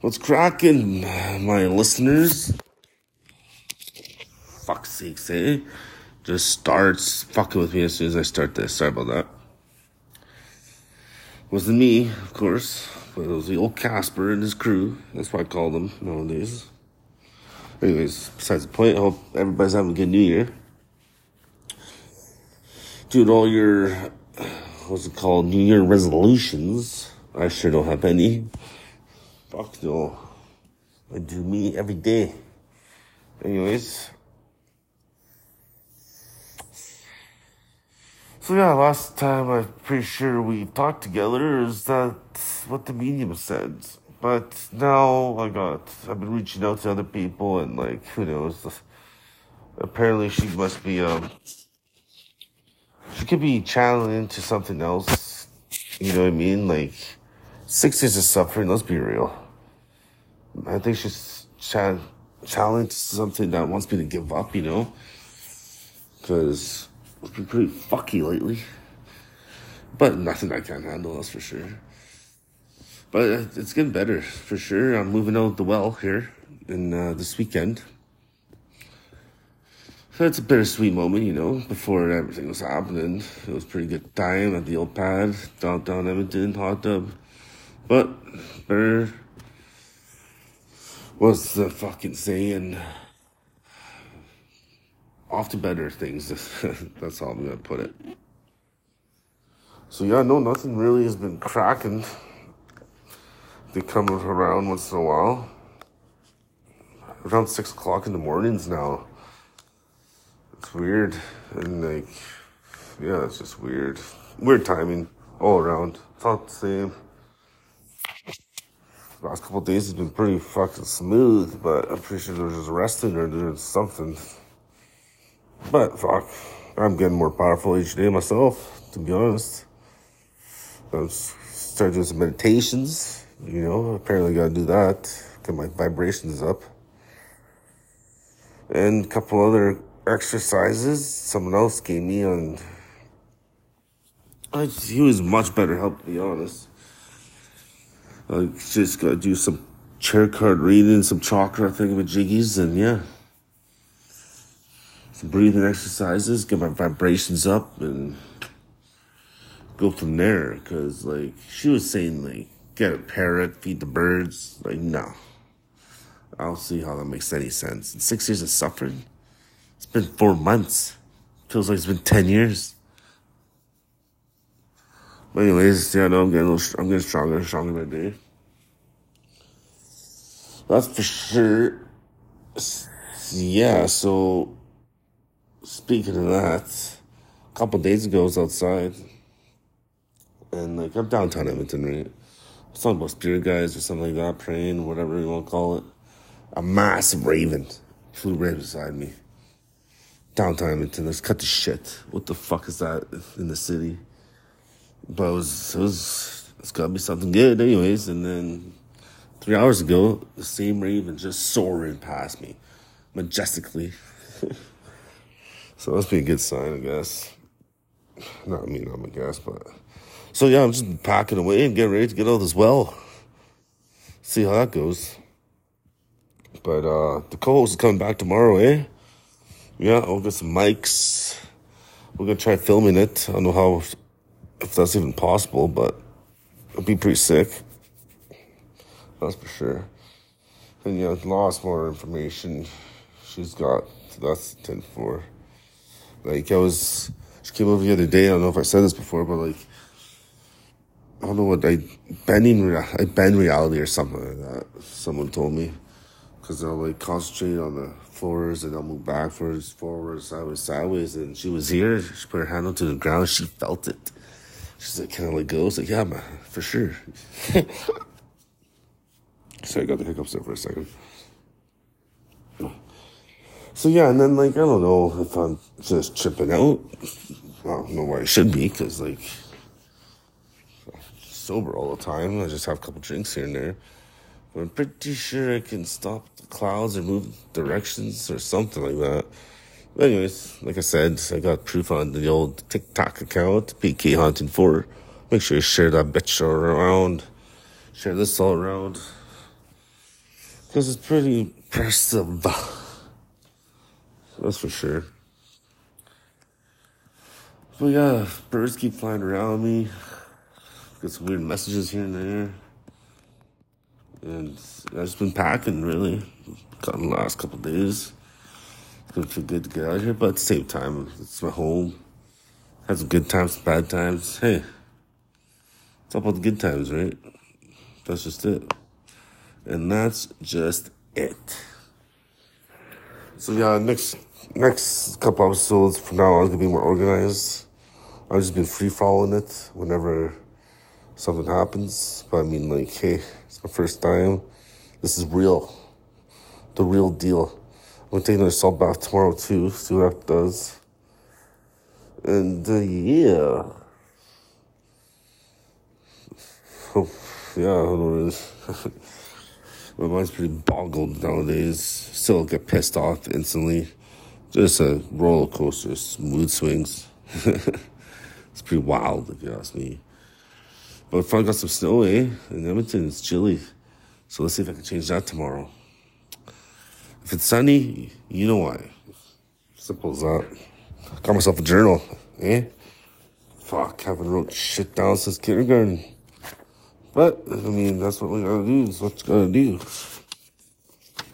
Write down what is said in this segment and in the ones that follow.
What's cracking, my listeners? Fuck's sake, say. Eh? Just starts fucking with me as soon as I start this. Sorry about that. Wasn't me, of course, but it was the old Casper and his crew. That's what I call them nowadays. Anyways, besides the point, I hope everybody's having a good new year. Dude, all your, what's it called, New Year resolutions. I sure don't have any. Fuck no. I do me every day. Anyways. So yeah, last time I'm pretty sure we talked together is that what the medium said. But now I got, I've been reaching out to other people and like, who knows. Apparently she must be, um, she could be channeling into something else. You know what I mean? Like, six years of suffering, let's be real. I think she's ch- channeling to something that wants me to give up, you know? Because it's been pretty fucky lately. But nothing I can't handle, that's for sure. But it's getting better, for sure. I'm moving out the well here in uh, this weekend. So it's a bittersweet moment, you know, before everything was happening. It was pretty good time at the old pad, downtown Edmonton, hot tub. But better was the fucking saying off to better things. That's how I'm gonna put it. So yeah, no, nothing really has been cracking. They come around once in a while. Around six o'clock in the mornings now. It's weird and like, yeah, it's just weird. Weird timing all around. It's not the same. Last couple days has been pretty fucking smooth, but I'm pretty sure they're just resting or doing something. But fuck, I'm getting more powerful each day myself, to be honest. I'm starting doing some meditations, you know, apparently gotta do that, get my vibrations up. And a couple other exercises someone else gave me and he was much better help to be honest. I just gotta do some chair card reading, some chakra thing with jiggies, and yeah. Some breathing exercises, get my vibrations up and go from there. Cause like she was saying like get a parrot, feed the birds. Like no. I don't see how that makes any sense. In six years of suffering? It's been four months. Feels like it's been 10 years. But anyways, yeah, no, I'm getting, little, I'm getting stronger and stronger by day. That's for sure. Yeah, so speaking of that, a couple days ago I was outside. And like I'm downtown Edmonton, right? I was talking about spirit guys or something like that, praying, whatever you want to call it. A massive raven flew right beside me downtown Edmonton. Let's cut the shit. What the fuck is that in the city? But it was, it was, it's gotta be something good, anyways. And then three hours ago, the same raven just soaring past me, majestically. so that's be a good sign, I guess. Not mean, I'm a guess, but so yeah, I'm just packing away and getting ready to get out as well. See how that goes. But uh the co-host is coming back tomorrow, eh? Yeah, I'll get some mics. We're gonna try filming it. I don't know how, if that's even possible, but it'll be pretty sick. That's for sure. And yeah, lots more information she's got. So that's 10 4. Like, I was, she came over the other day. I don't know if I said this before, but like, I don't know what I, bending, I bend reality or something like that. Someone told me. Cause they'll like concentrate on the floors and I'll move backwards, forwards, sideways, sideways. And she was here. She put her hand onto the ground. She felt it. She's like, kind of like goes like, yeah, man, for sure. so I got the hiccups there for a second. So yeah, and then like I don't know if I'm just tripping out. I don't know why I should be, cause like sober all the time. I just have a couple drinks here and there. But I'm pretty sure I can stop the clouds or move directions or something like that. But anyways, like I said, I got proof on the old TikTok account, PK Hunting 4. Make sure you share that bitch around. Share this all around. Because it's pretty impressive. That's for sure. But yeah, birds keep flying around me. Got some weird messages here and there. And I've just been packing really. Gotten the last couple days. It's good to get out here, but at the same time, it's my home. Had some good times, some bad times. Hey, it's all about the good times, right? That's just it. And that's just it. So yeah, next next couple episodes from now on is gonna be more organized. I've just been free falling it whenever something happens. But I mean like, hey, it's my first time. This is real. The real deal. I'm take another salt bath tomorrow too, see what that does. And uh, yeah. Oh, yeah. My mind's pretty boggled nowadays. Still get pissed off instantly. Just a roller coaster, mood swings. it's pretty wild if you ask me. But I got some snow, eh? In Edmonton, it's chilly. So let's see if I can change that tomorrow. If it's sunny, you know why. Simple as that. Got myself a journal, eh? Fuck, haven't wrote shit down since kindergarten. But, I mean, that's what we gotta do, is what you gotta do.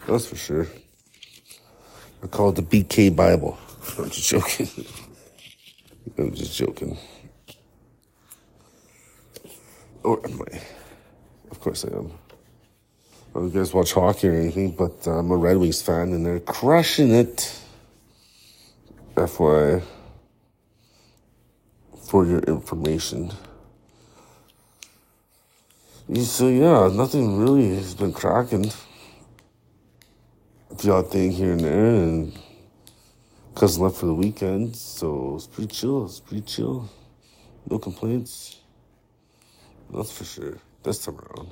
That's for sure. I call it the BK Bible. I'm just joking. I'm just joking. Or am I? Of course I am. I don't guys watch hockey or anything, but uh, I'm a Red Wings fan and they're crushing it. FYI. For your information. So yeah, nothing really has been cracking. The odd thing here and there, and cousin left for the weekend, so it's pretty chill. It's pretty chill. No complaints. That's for sure. This time around.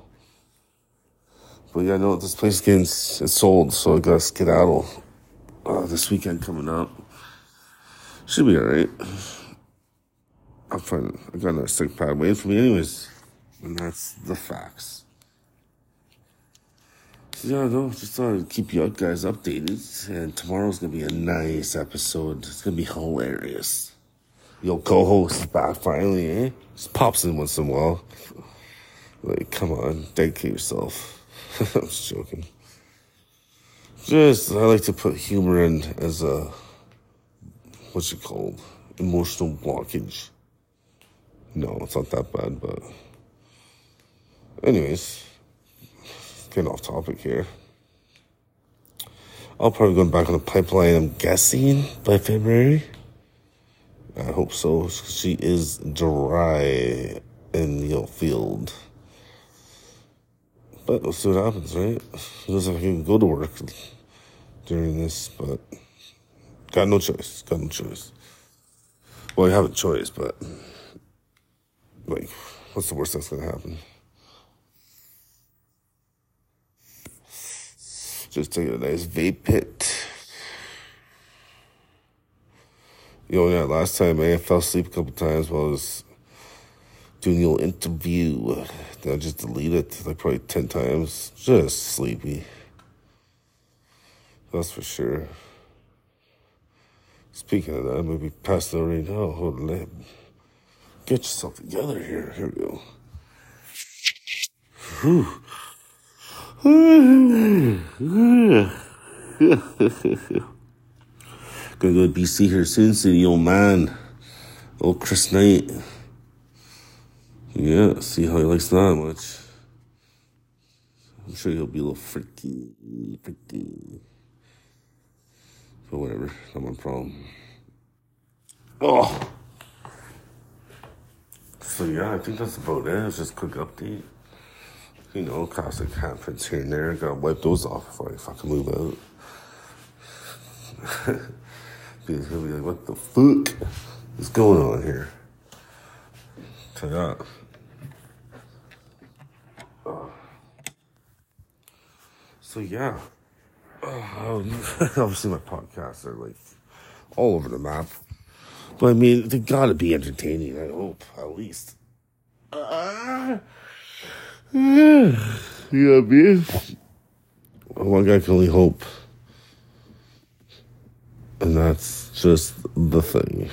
But yeah, know this place getting it's sold, so I gotta skedaddle. Uh, this weekend coming up. Should be alright. I'm fine. I got another sick pad waiting for me, anyways. And that's the facts. So yeah, no, just thought I'd keep you guys updated. And tomorrow's gonna be a nice episode. It's gonna be hilarious. Your co-host is back finally, eh? Just pops in once in a while. Like, come on, dedicate yourself. I'm just joking. Just, I like to put humor in as a, what's it called? Emotional blockage. No, it's not that bad, but Anyways, getting off topic here. I'll probably go back on the pipeline, I'm guessing, by February. I hope so. She is dry in the field. But we'll see what happens, right? Who knows if I can go to work during this, but got no choice. Got no choice. Well, you have a choice, but like, what's the worst that's gonna happen? Just take a nice vape hit. You know, yeah, last time I fell asleep a couple times while I was doing old interview. Then I just deleted it like probably 10 times. Just sleepy. That's for sure. Speaking of that, maybe passed out right now. Hold on. Get yourself together here. Here we go. Gonna go to BC here soon, the old man, old Chris Knight. Yeah, see how he likes that much. I'm sure he'll be a little freaky, freaky. But whatever, not my problem. Oh! So yeah, I think that's about it. It's just a quick update you know, classic happens here and there. Gotta wipe those off before I fucking move out. Because he'll be like, what the fuck is going on here? You that. So yeah, um, obviously my podcasts are like all over the map, but I mean they gotta be entertaining. I hope at least. Uh, yeah, man. one guy can only hope. And that's just the thing.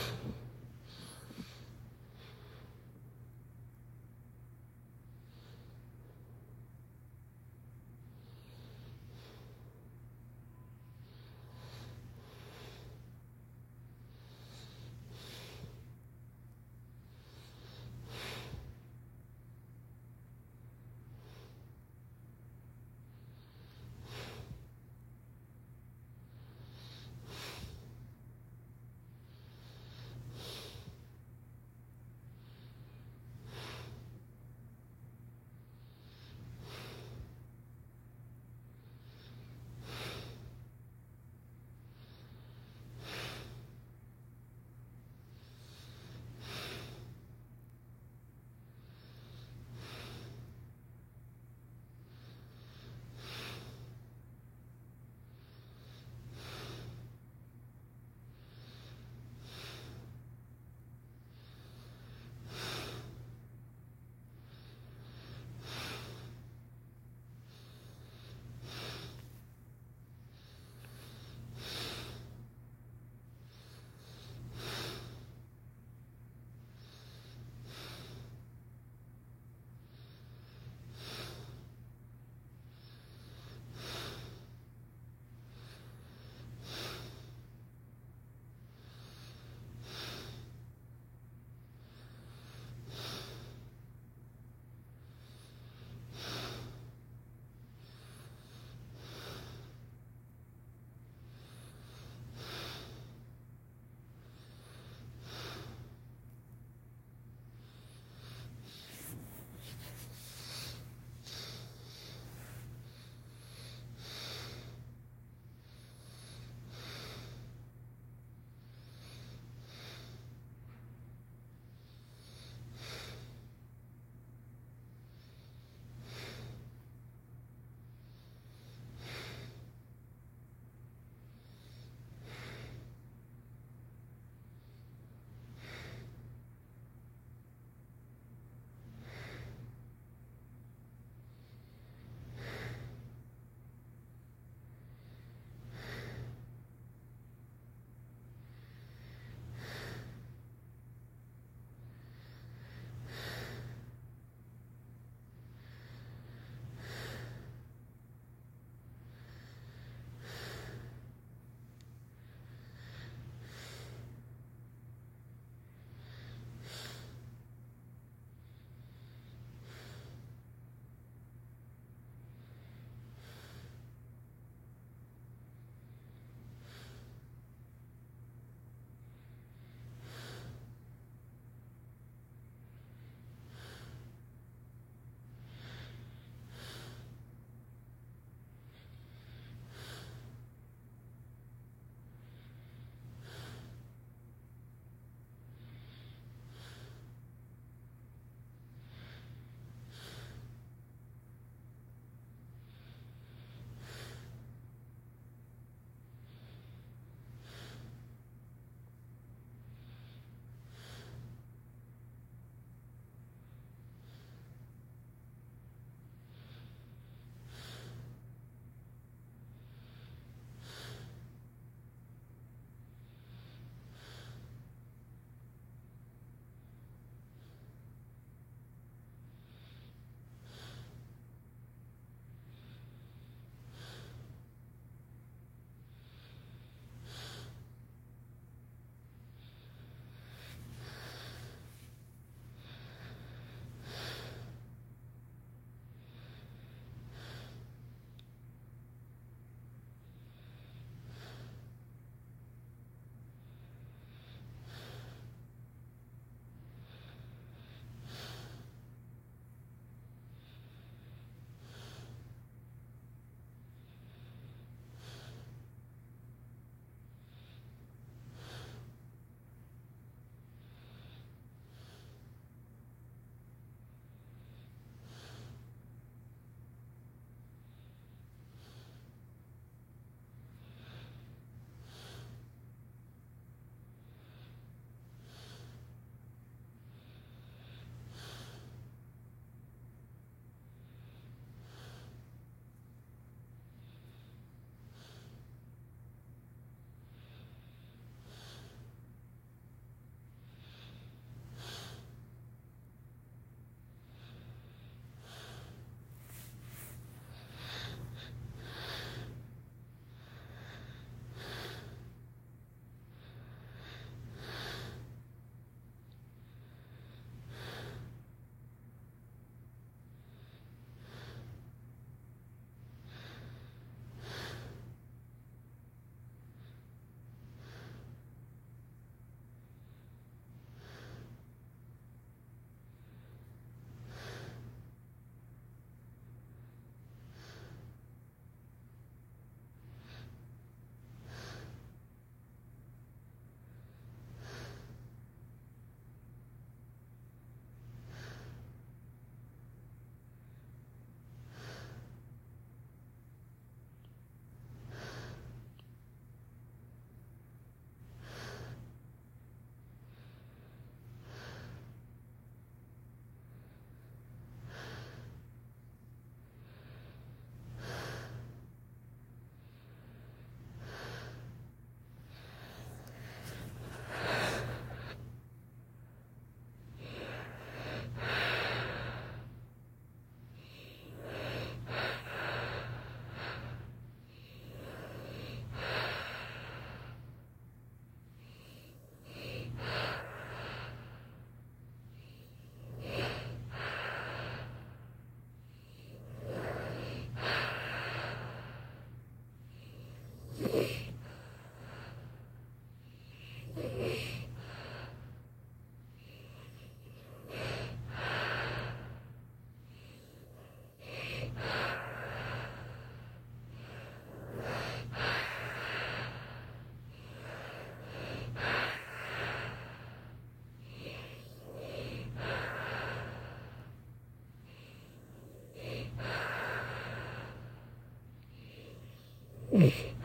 Mm-hmm.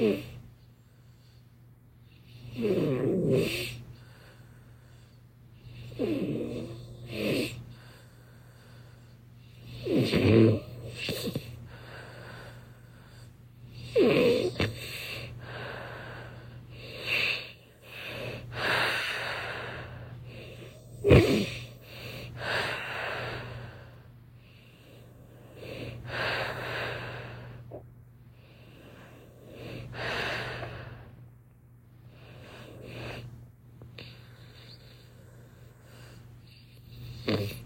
Mm. Mm-hmm.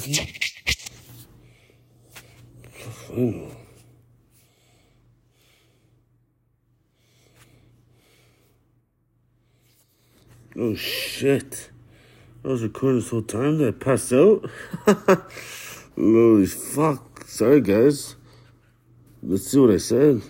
Fun. Oh shit. I was recording this whole time that I passed out. Holy fuck. Sorry guys. Let's see what I said.